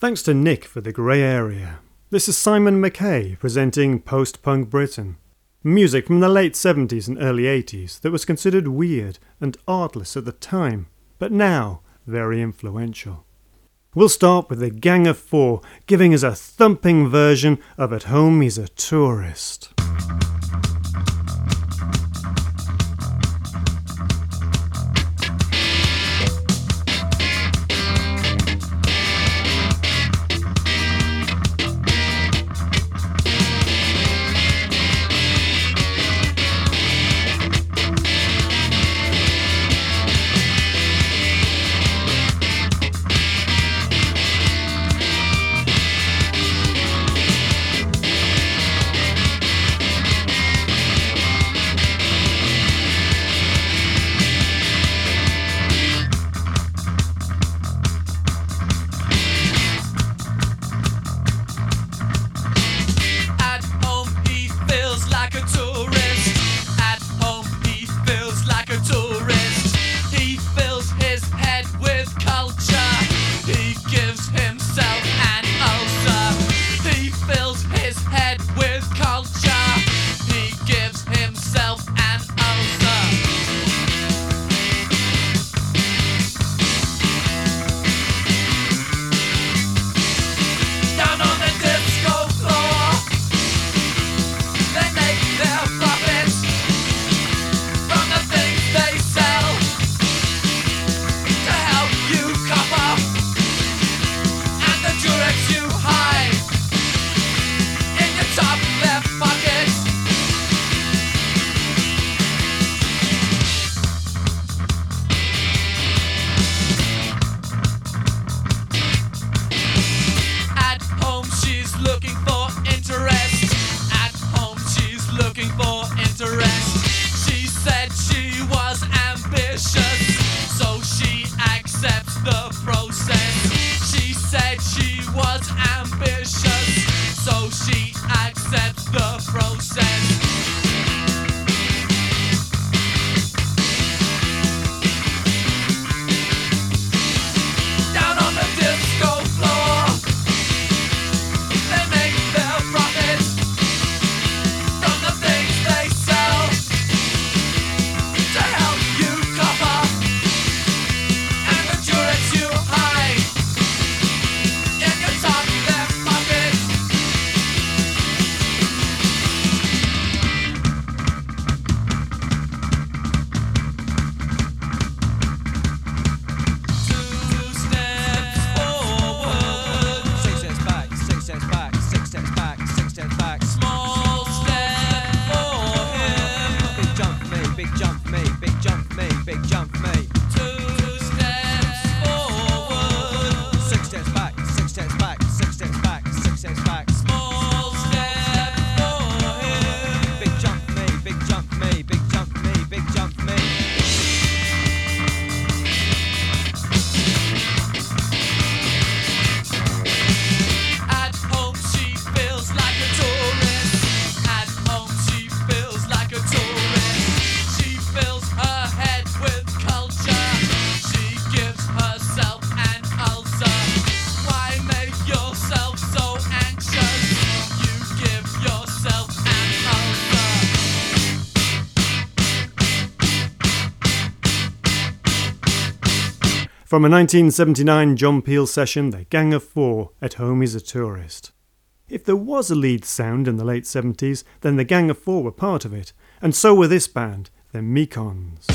Thanks to Nick for the grey area. This is Simon McKay presenting post punk Britain. Music from the late 70s and early 80s that was considered weird and artless at the time, but now very influential. We'll start with the Gang of Four giving us a thumping version of At Home He's a Tourist. From a 1979 John Peel session, The Gang of Four, At Home is a Tourist. If there was a Leeds sound in the late 70s, then The Gang of Four were part of it, and so were this band, the Mekons.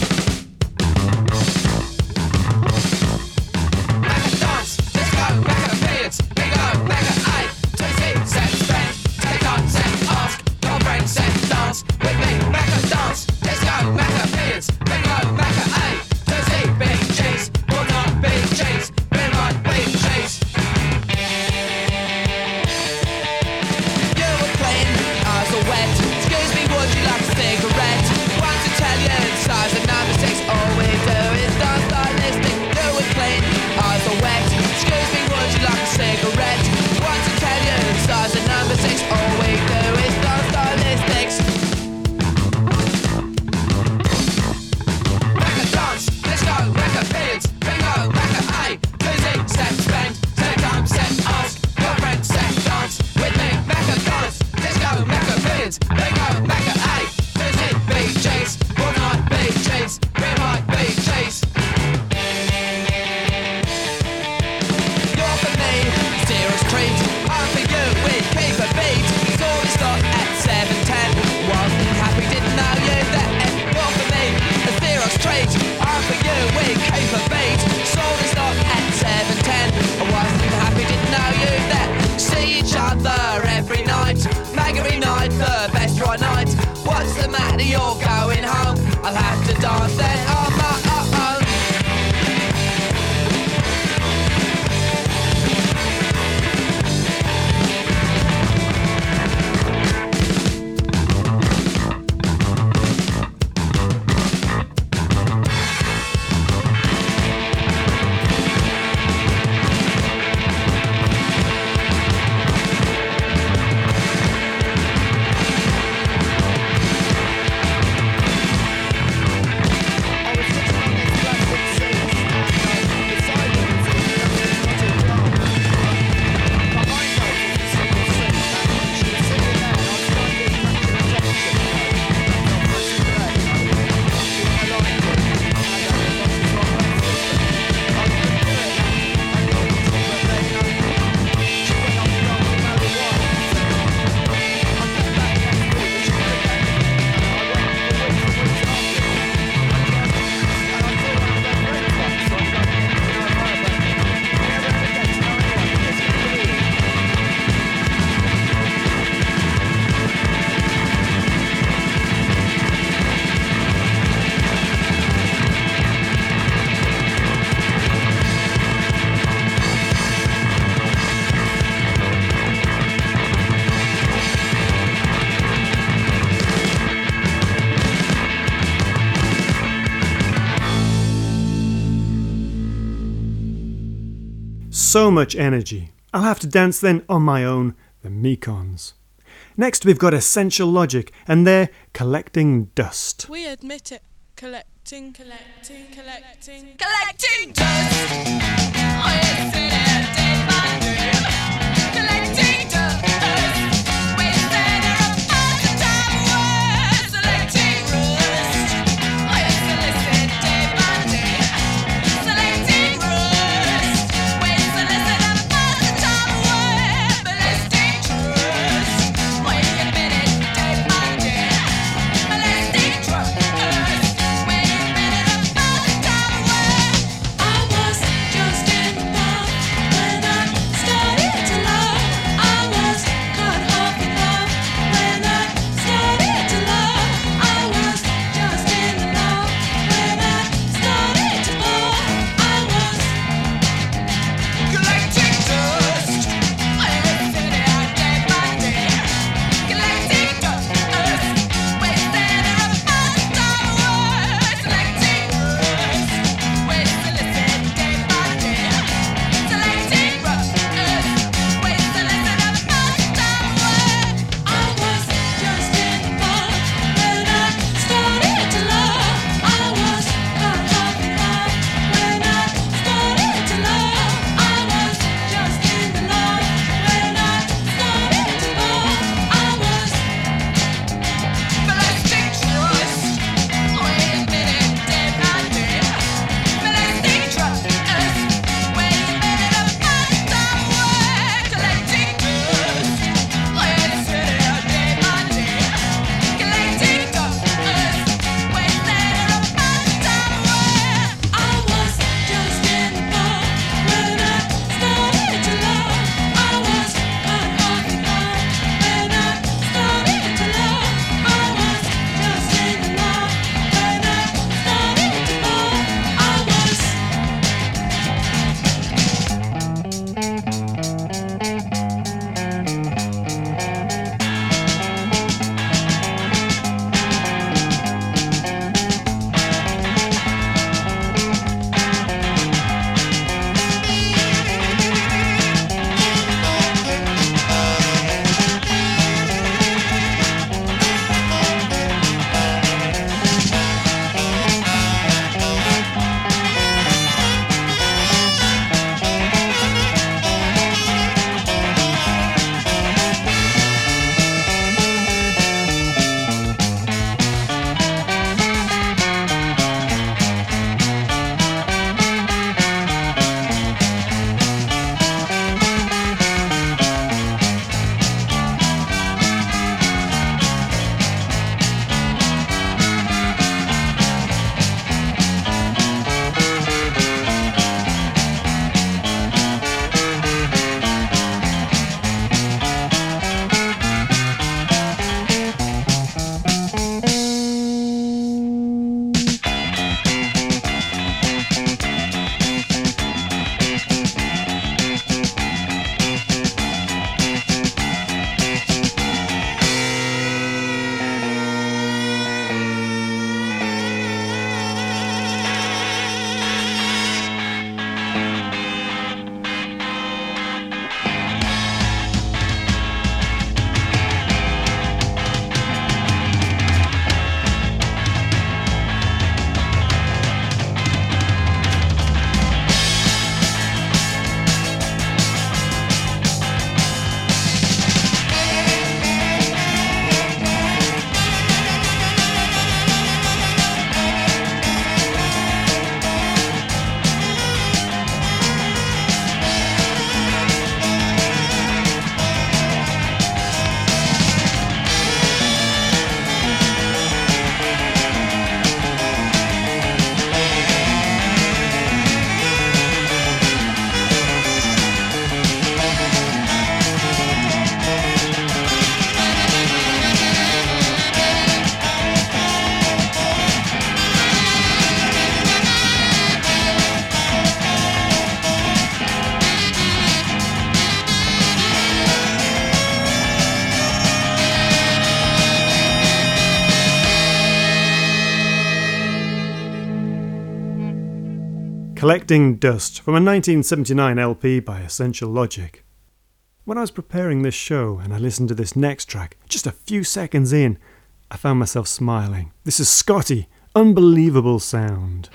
So much energy. I'll have to dance then on my own, the Mekons. Next, we've got Essential Logic, and they're collecting dust. We admit it. Collecting, collecting, collecting. Collecting dust. Collecting Dust from a 1979 LP by Essential Logic. When I was preparing this show and I listened to this next track, just a few seconds in, I found myself smiling. This is Scotty, Unbelievable Sound.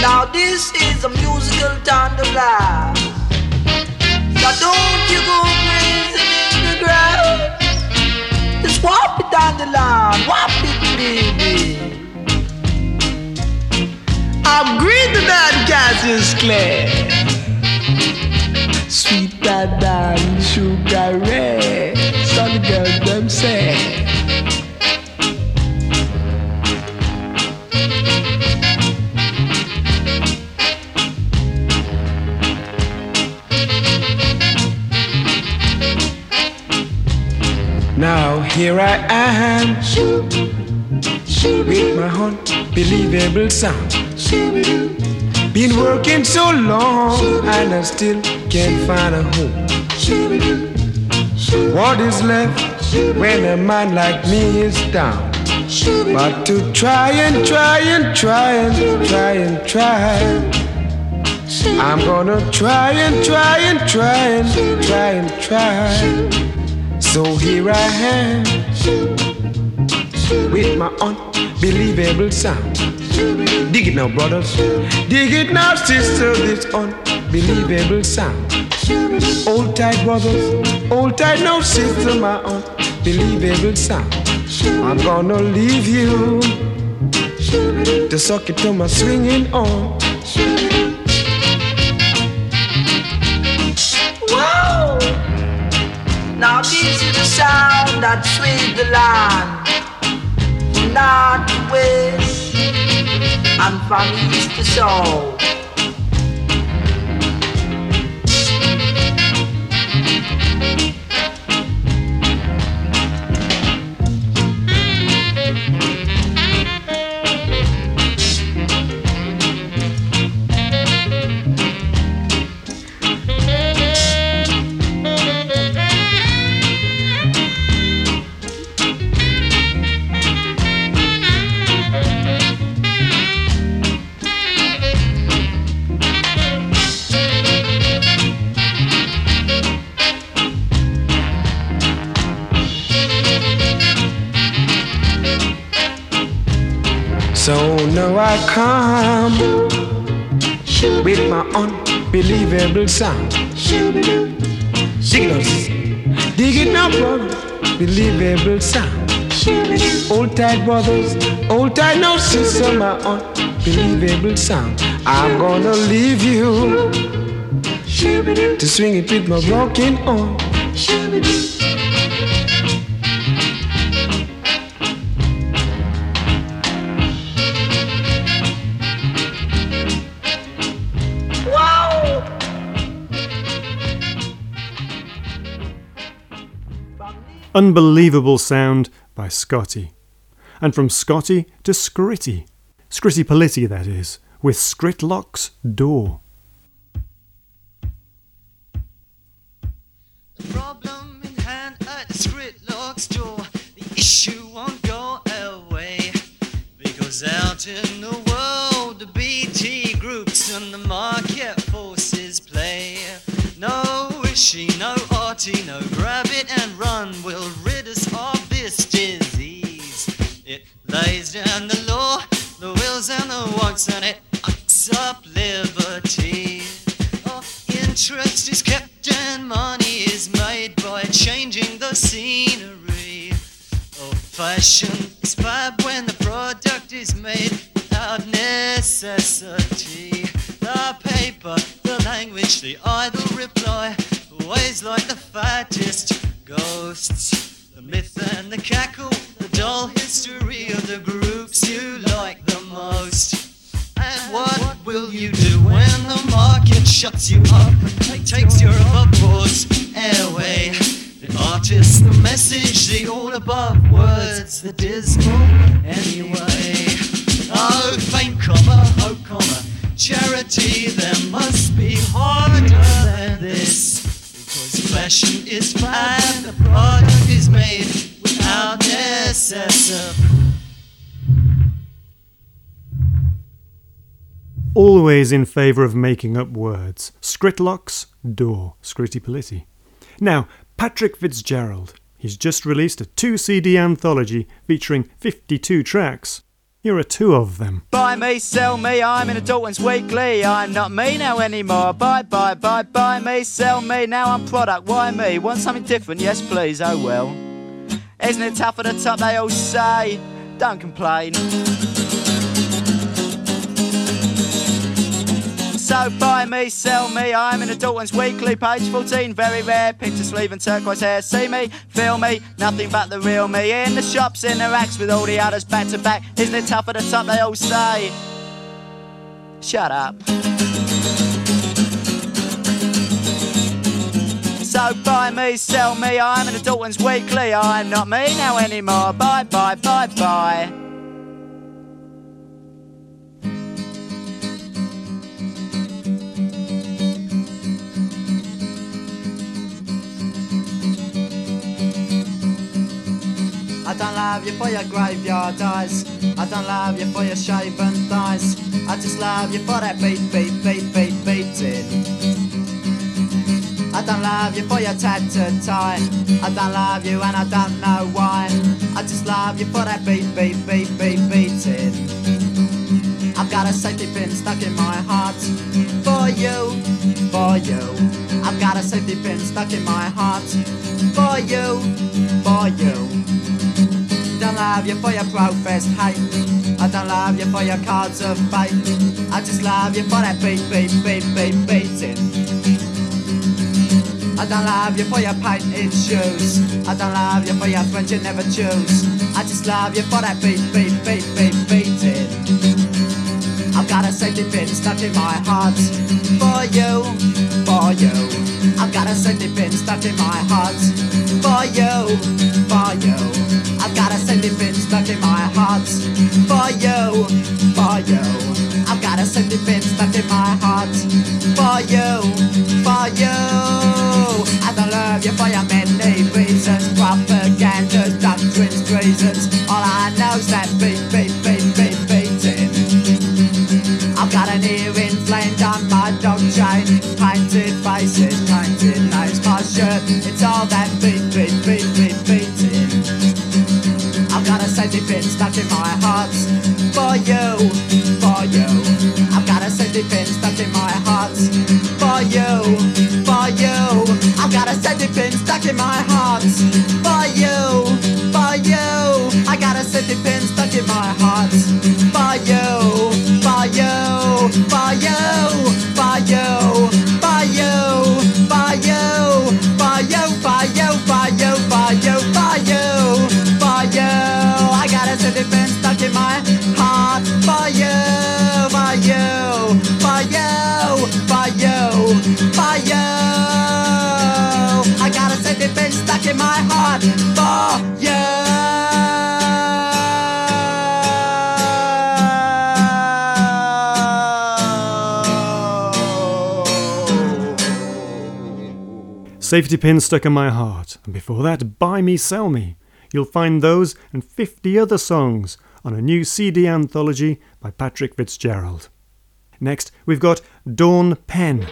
Now this is a musical thunderblast. So don't you go down the line, whop it, baby. I'm green man Cassius Clay. Sweet that darling sugar ray. Some girls them say. Now here I am with my unbelievable sound. Been working so long and I still can't find a home. What is left when a man like me is down? But to try and try and try and try and try. I'm gonna try and try and try and try and try. So here I am with my unbelievable sound. Dig it now, brothers. Dig it now, sisters. This unbelievable sound. Old tight brothers, old tight now, sister. My unbelievable sound. I'm gonna leave you to suck it to my swinging on. Now this is the sound that sways the land from north to west and from east to south. I come with my unbelievable sound. Dig it up, dig it now, brother. Believable sound. Old tight brothers, old tight no sister, my unbelievable sound. I'm gonna leave you to swing it with my broken arm. Unbelievable Sound by Scotty. And from Scotty to Scritti. Scritti Politti, that is, with Scritlock's Door. The problem in hand at Scritlock's door. The issue won't go away. Because out in the world, the BT groups and the market forces play. No no grab it and run will rid us of this disease. It lays down the law, the wills and the wants, and it ucks up liberty. Oh, interest is kept and money is made by changing the scenery. Oh, fashion is fab when the product is made without necessity. The paper, the language, the idle reply, always like the fattest ghosts. The myth and the cackle, the dull history of the groups you like the most. And what will you do when the market shuts you up and takes your applause airway? The artist, the message, the all above words, the dismal anyway. Oh, fame, comma, hope, comma, charity, there must be without necessity. Always in favour of making up words. Scritlocks, door, Scritti Now, Patrik Fitzgerald. He's just released a two CD anthology featuring 52 tracks. Here are two of them. Buy me, sell me, I'm in a Dalton's Weekly. I'm not me now anymore. Buy, buy, buy, buy me, sell me. Now I'm product, why me? Want something different? Yes, please, oh well. Isn't it tough at the top? They all say. Don't complain. So buy me, sell me, I'm in a Dalton's Weekly, page 14, very rare, picture sleeve and turquoise hair. See me, feel me, nothing but the real me. In the shops, in the racks with all the others back to back. Isn't it tough at the top? They all say. Shut up. So buy me, sell me, I'm an a Dalton's Weekly. I'm not me now anymore. Bye, bye, bye, bye. I don't love you for your graveyard eyes. I don't love you for your shaven thighs. I just love you for that beat, beat, beat, beat, beating. I don't love you for your tattooed tie. I don't love you and I don't know why. I just love you for that beat, beat, beat, beat, beating. I've got a safety pin stuck in my heart for you, for you. I've got a safety pin stuck in my heart for you, for you. Don't love you for your professed hate. I don't love you for your cards of fate. I just love you for that beat, beat, beat, beat, beating. I don't love you for your painted shoes. I don't love you for your friends you never choose. I just love you for that beat, beat, beat, beat, beating. I've got a safety pin stuck in my heart for you, for you. I've got a safety pin stuck in my heart for you, for you. I've got a safety pin stuck in my heart for you, for you. I've got a safety pin stuck in my heart for you, for you. I don't love you for your many reasons, propaganda, doctrines, treasons. All I know's that beat, beat, beat, beat, beating. I've got an ear inflamed on my dog chain. Painted faces, painted names. My shirt, it's all that beat, safety pin stuck in my heart for you, for you. I've got a safety pin stuck in my heart for you, for you. I've got a safety pin stuck in my heart for you, for you. I got a safety pin stuck in my heart for you, for you, for you, for you, for you, for you. Safety Pin Stuck in My Heart, and before that, Buy Me, Sell Me. You'll find those and 50 other songs on a new CD anthology by Patrik Fitzgerald. Next, we've got Dawn Penn.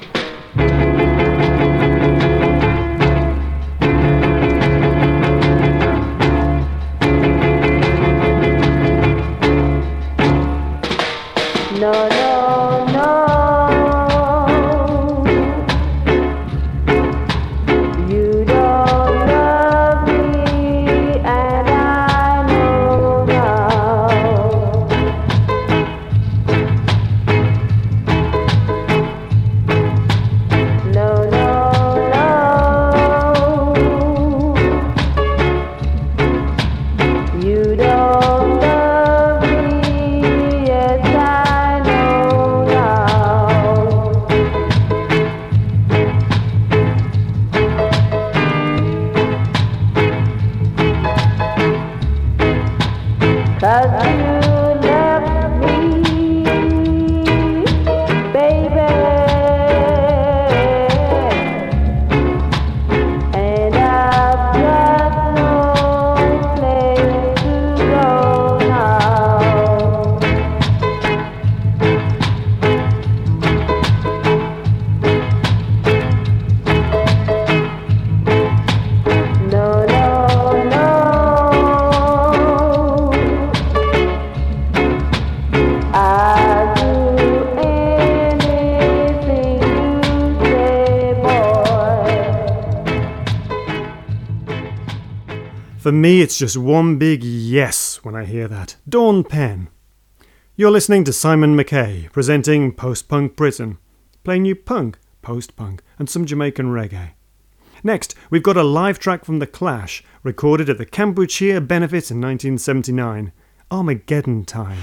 For me, it's just one big yes when I hear that. Dawn Penn. You're listening to Simon McKay presenting Post Punk Britain, playing you punk, post punk, and some Jamaican reggae. Next, we've got a live track from The Clash, recorded at the Kampuchea Benefit in 1979, Armageddon Time.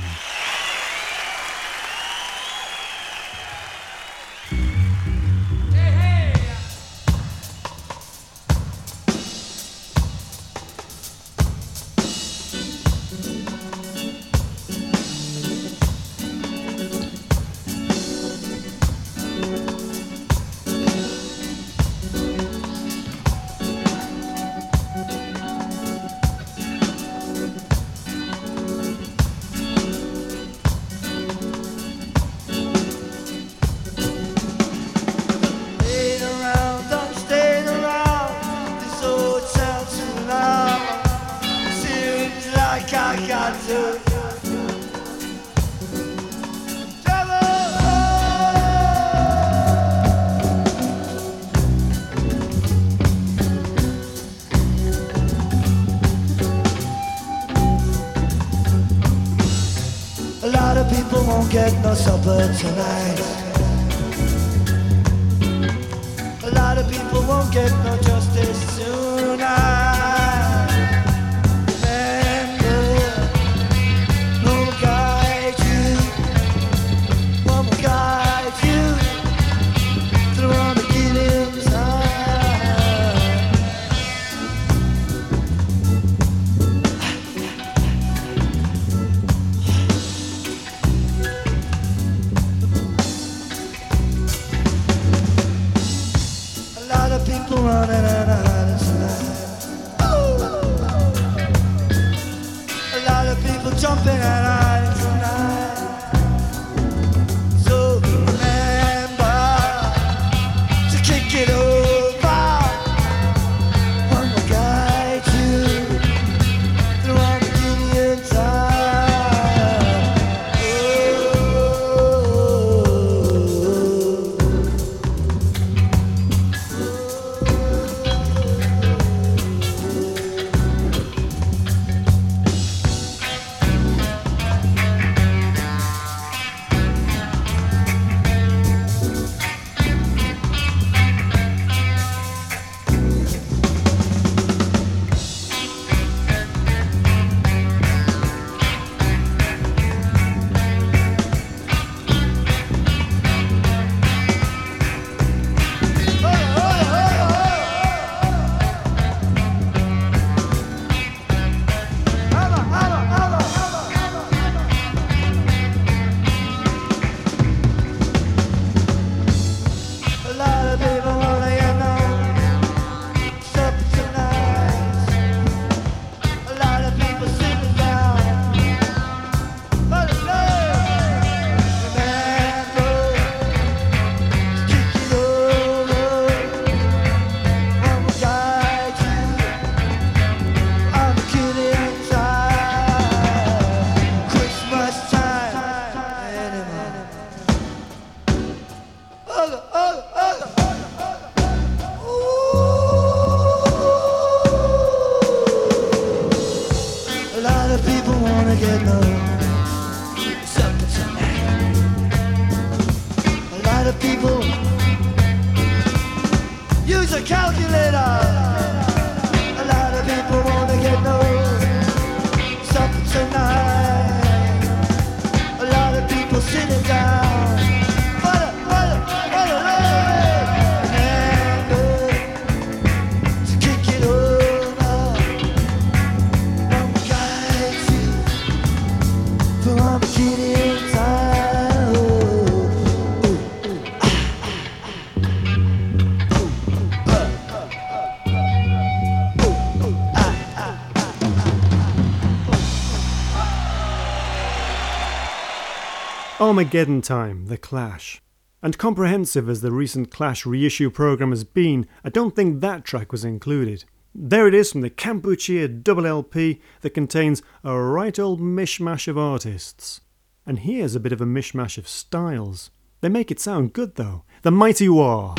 Armageddon Time, The Clash. And comprehensive as the recent Clash reissue programme has been, I don't think that track was included. There it is from the Kampuchea double LP that contains a right old mishmash of artists. And here's a bit of a mishmash of styles. They make it sound good though. The Mighty Wah.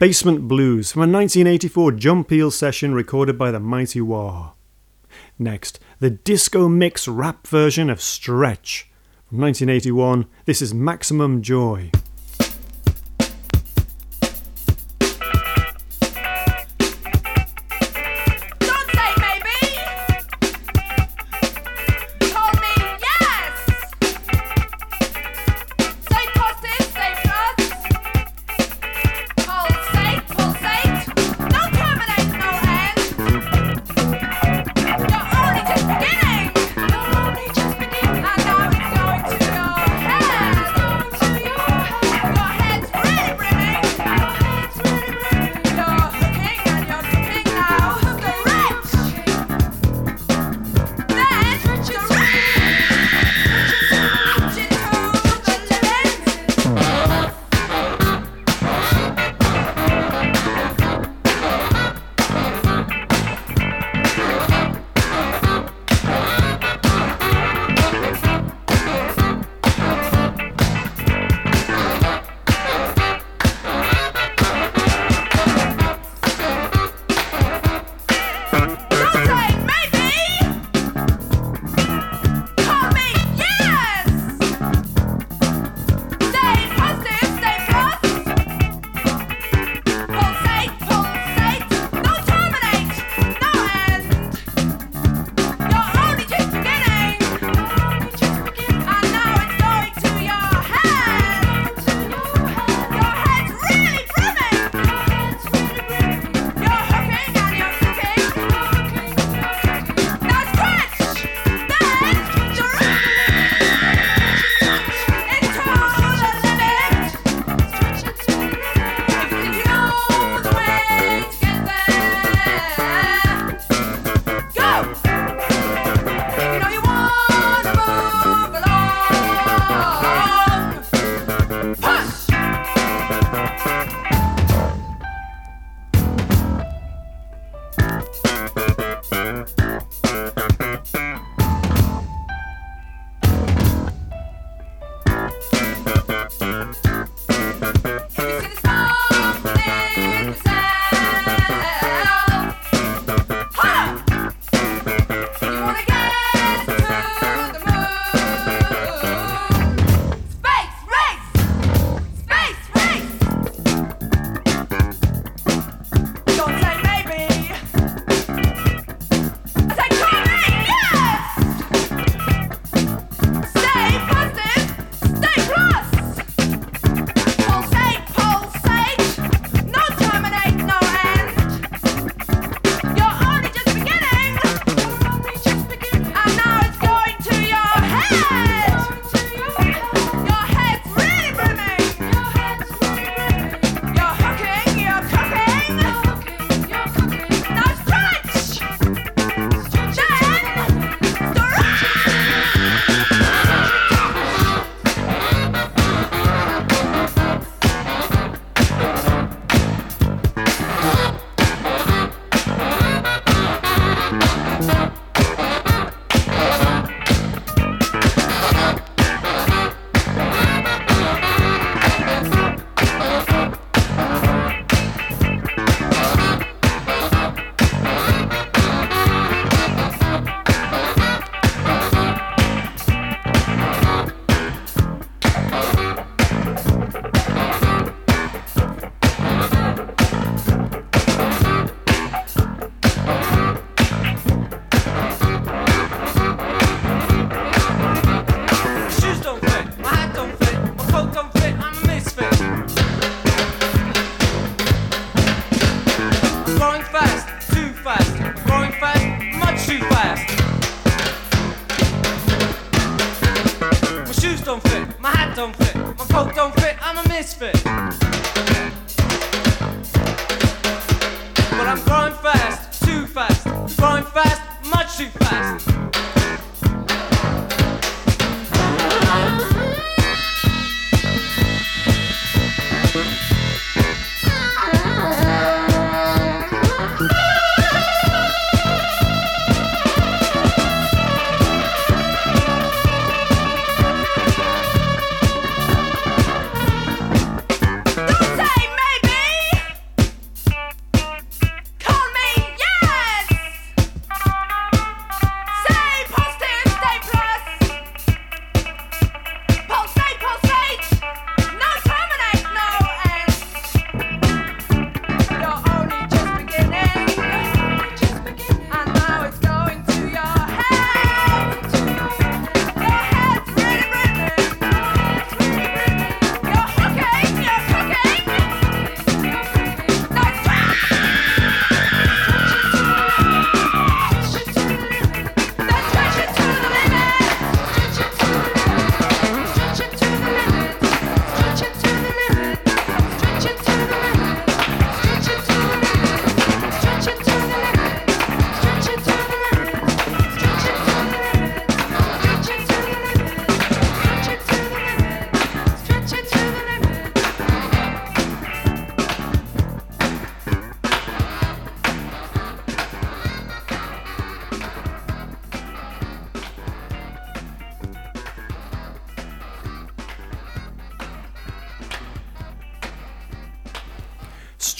Basement Blues from a 1984 John Peel session recorded by the Mighty Wah. Next, the disco mix rap version of Stretch from 1981. This is Maximum Joy.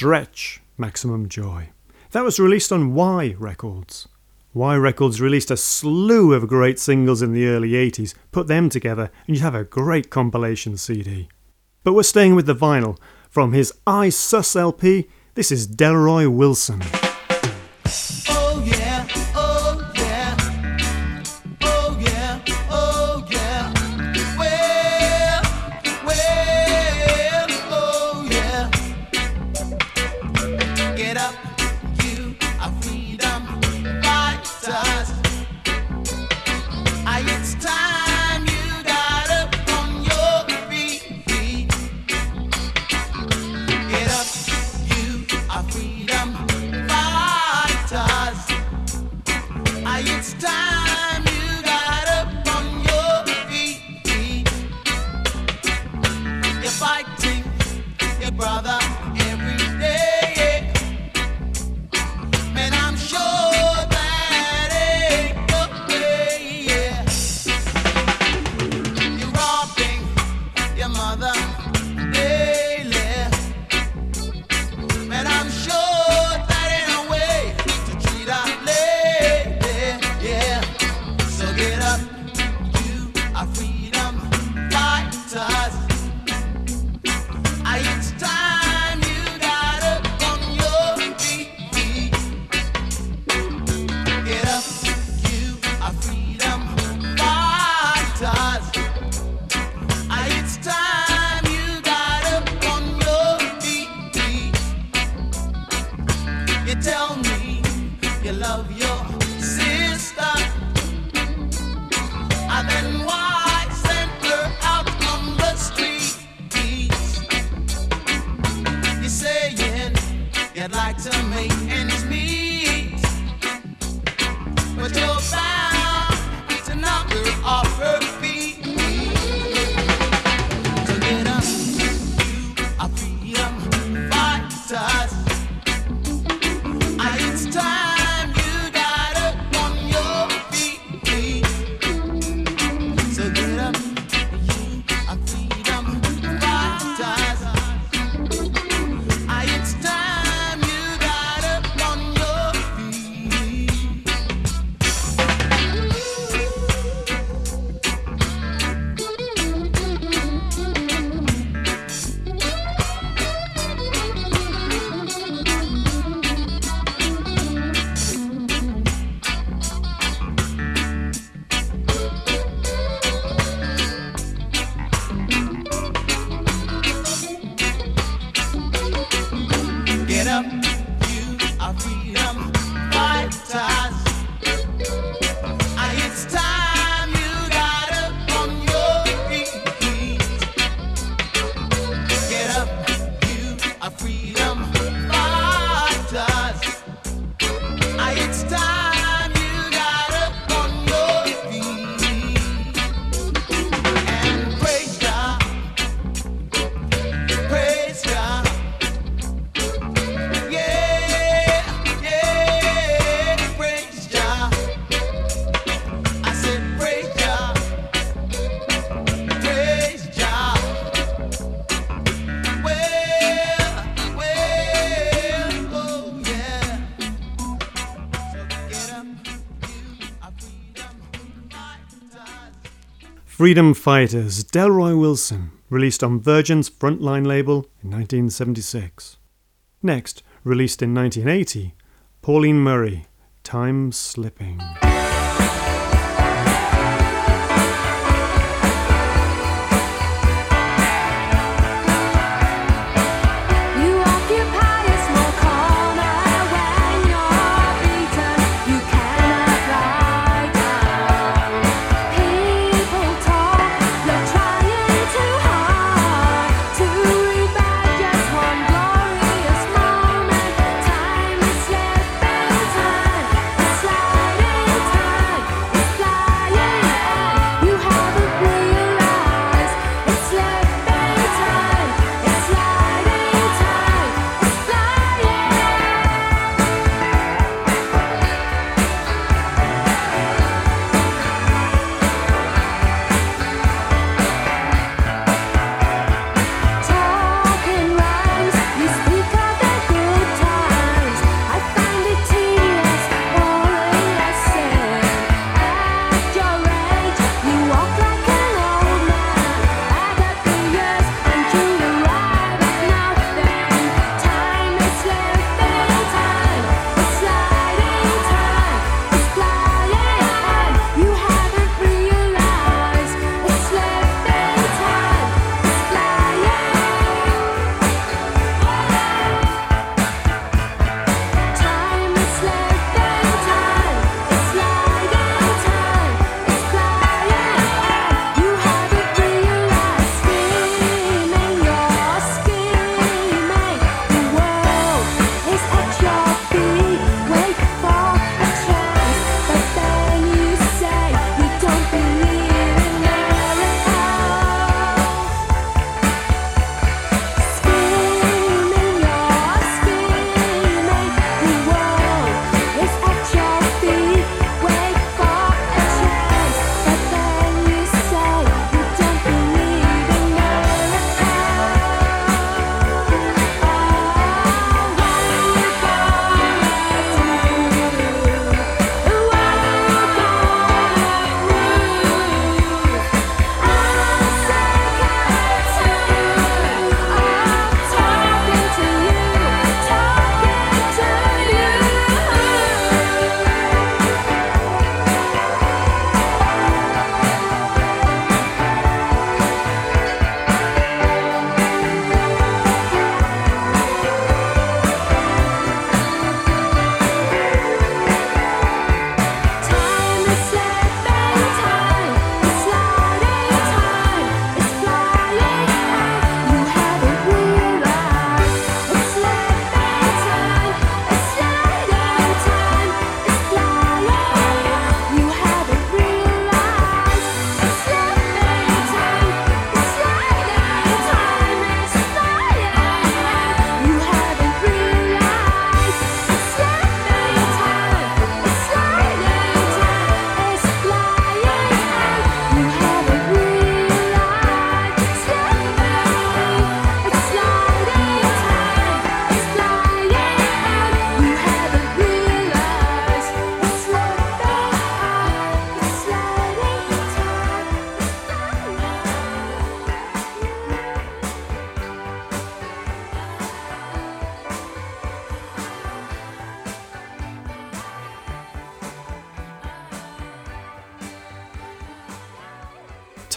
Stretch Maximum Joy. That was released on Y Records. Y Records released a slew of great singles in the early 80s, put them together, and you'd have a great compilation CD. But we're staying with the vinyl. From his I Sus LP, this is Delroy Wilson. Freedom Fighters, Delroy Wilson, released on Virgin's Frontline label in 1976. Next, released in 1980, Pauline Murray, Time Slipping.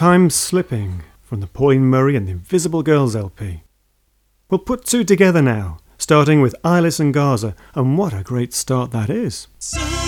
Time's Slipping from the Pauline Murray and the Invisible Girls LP. We'll put two together now, starting with Eyeless in Gaza, and what a great start that is. Thank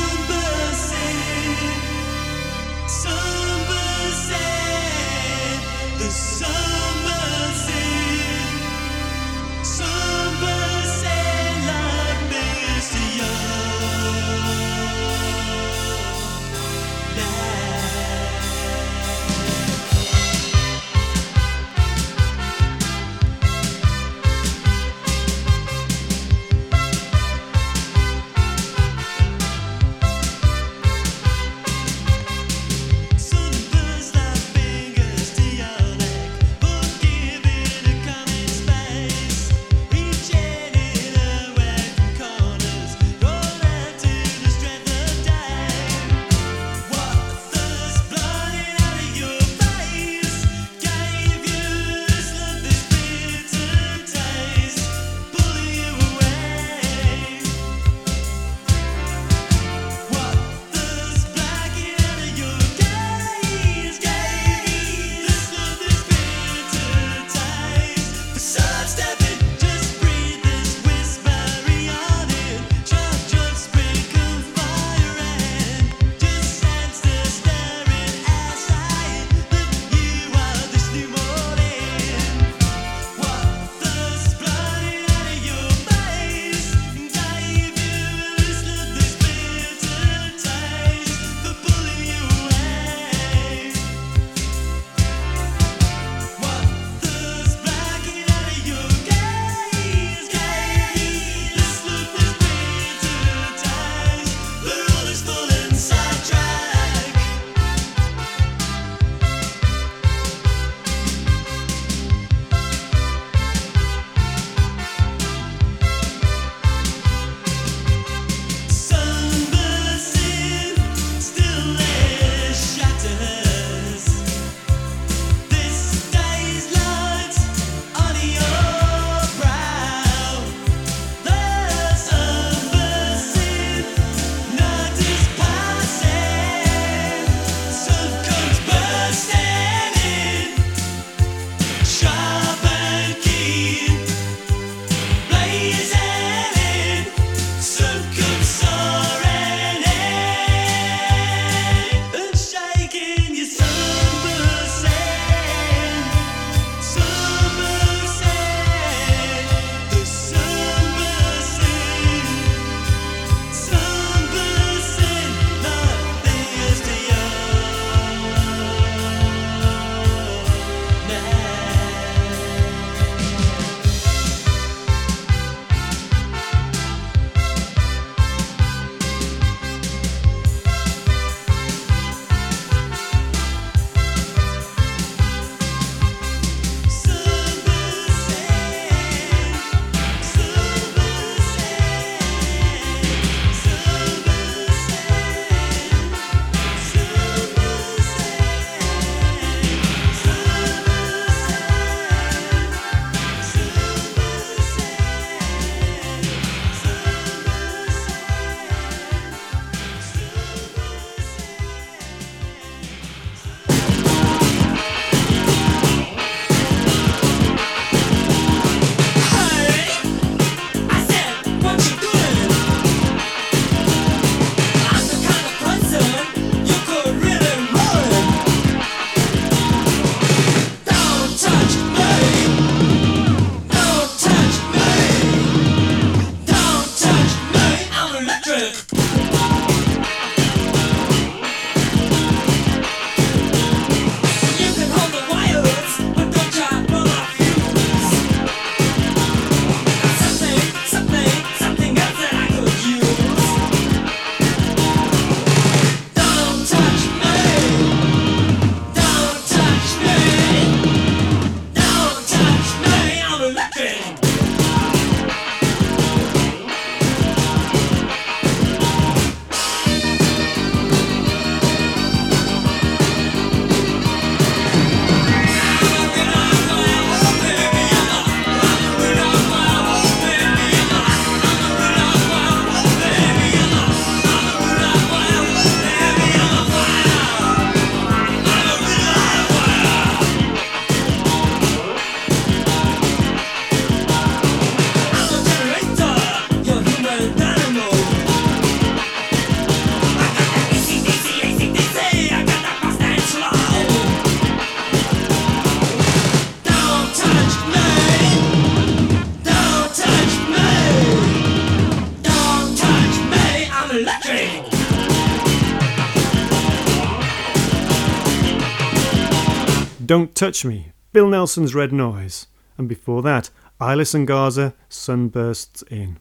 Don't Touch Me, Bill Nelson's Red Noise, and before that, Eyeless in Gaza, Sunbursts In.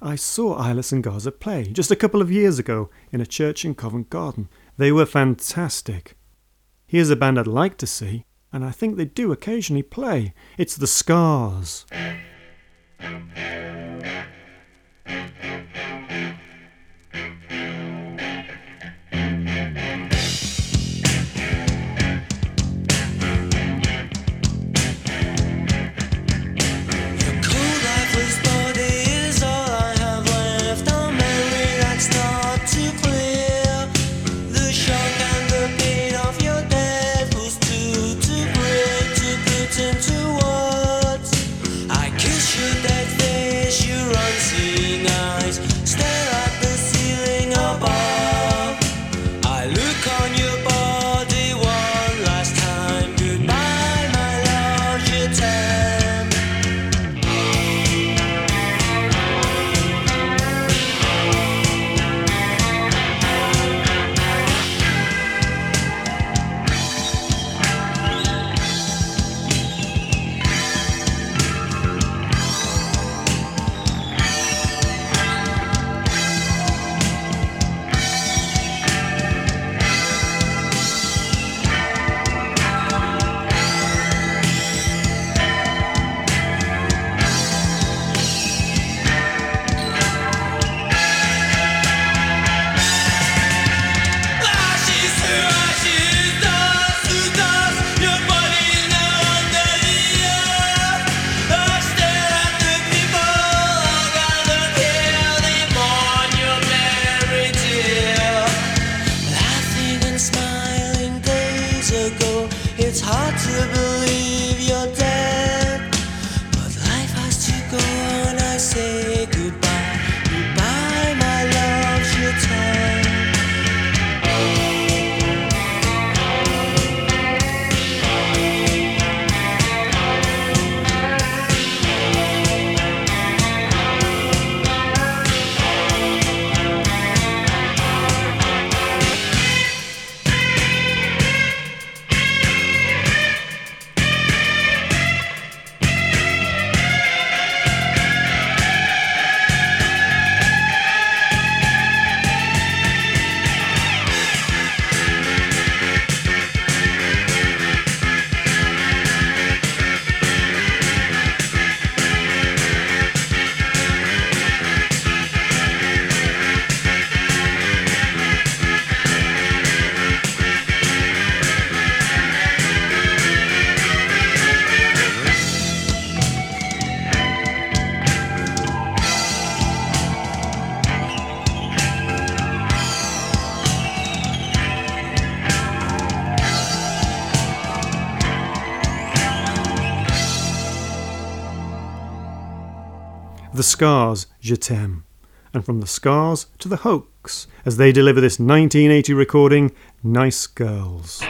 I saw Eyeless in Gaza play just a couple of years ago in a church in Covent Garden. They were fantastic. Here's a band I'd like to see, and I think they do occasionally play. It's The Scars. The Scars, Je t'aime. And from the Scars to the Hoax as they deliver this 1980 recording, Nice Girls.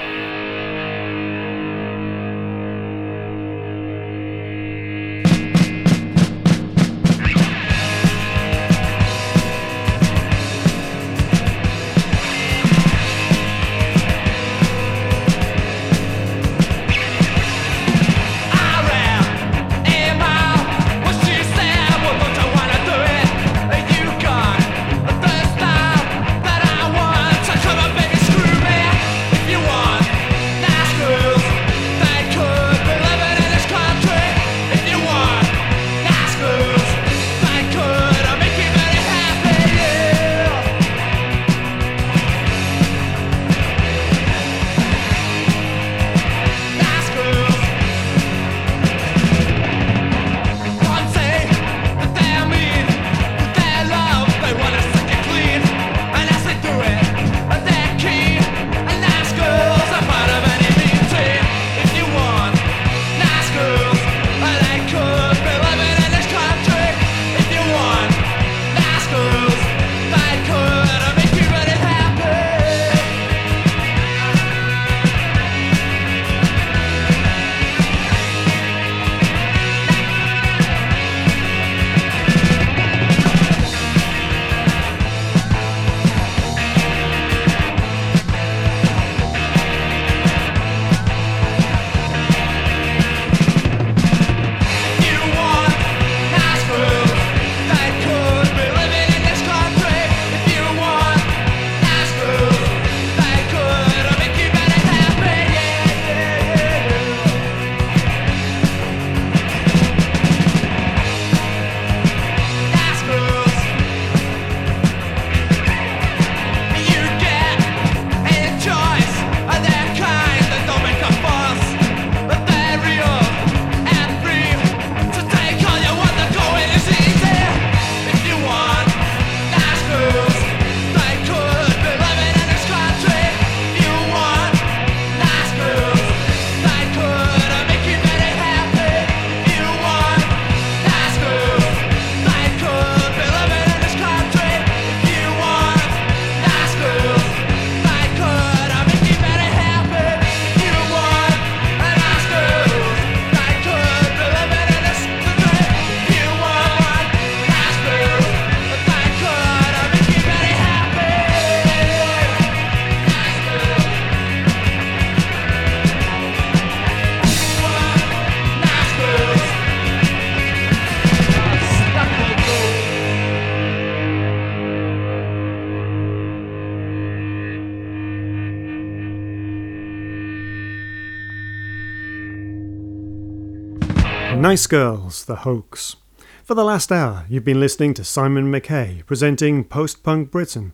Nice Girls, The Hoax. For the last hour, you've been listening to Simon McKay presenting Post Punk Britain.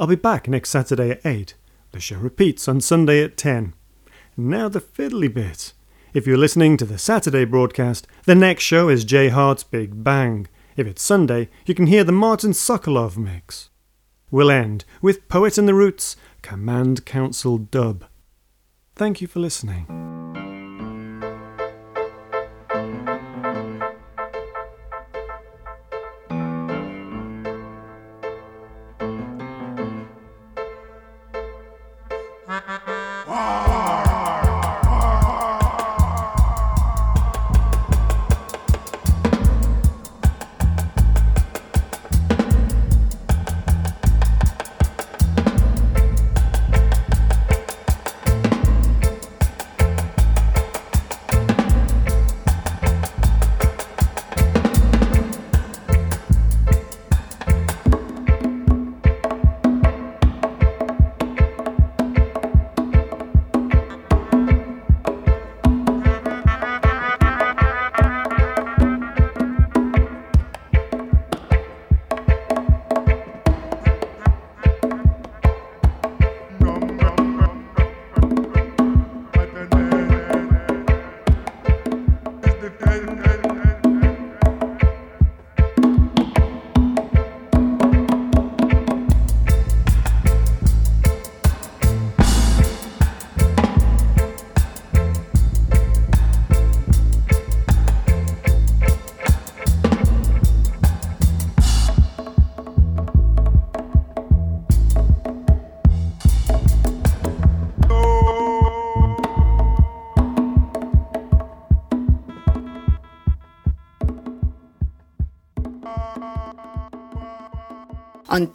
I'll be back next Saturday at 8. The show repeats on Sunday at 10. Now the fiddly bit. If you're listening to the Saturday broadcast, the next show is Jay Hart's Big Bang. If it's Sunday, you can hear the Martin Sokolov mix. We'll end with Poet and the Roots, Command Counsel Dub. Thank you for listening.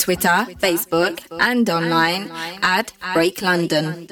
Twitter, Facebook, and online at Break London.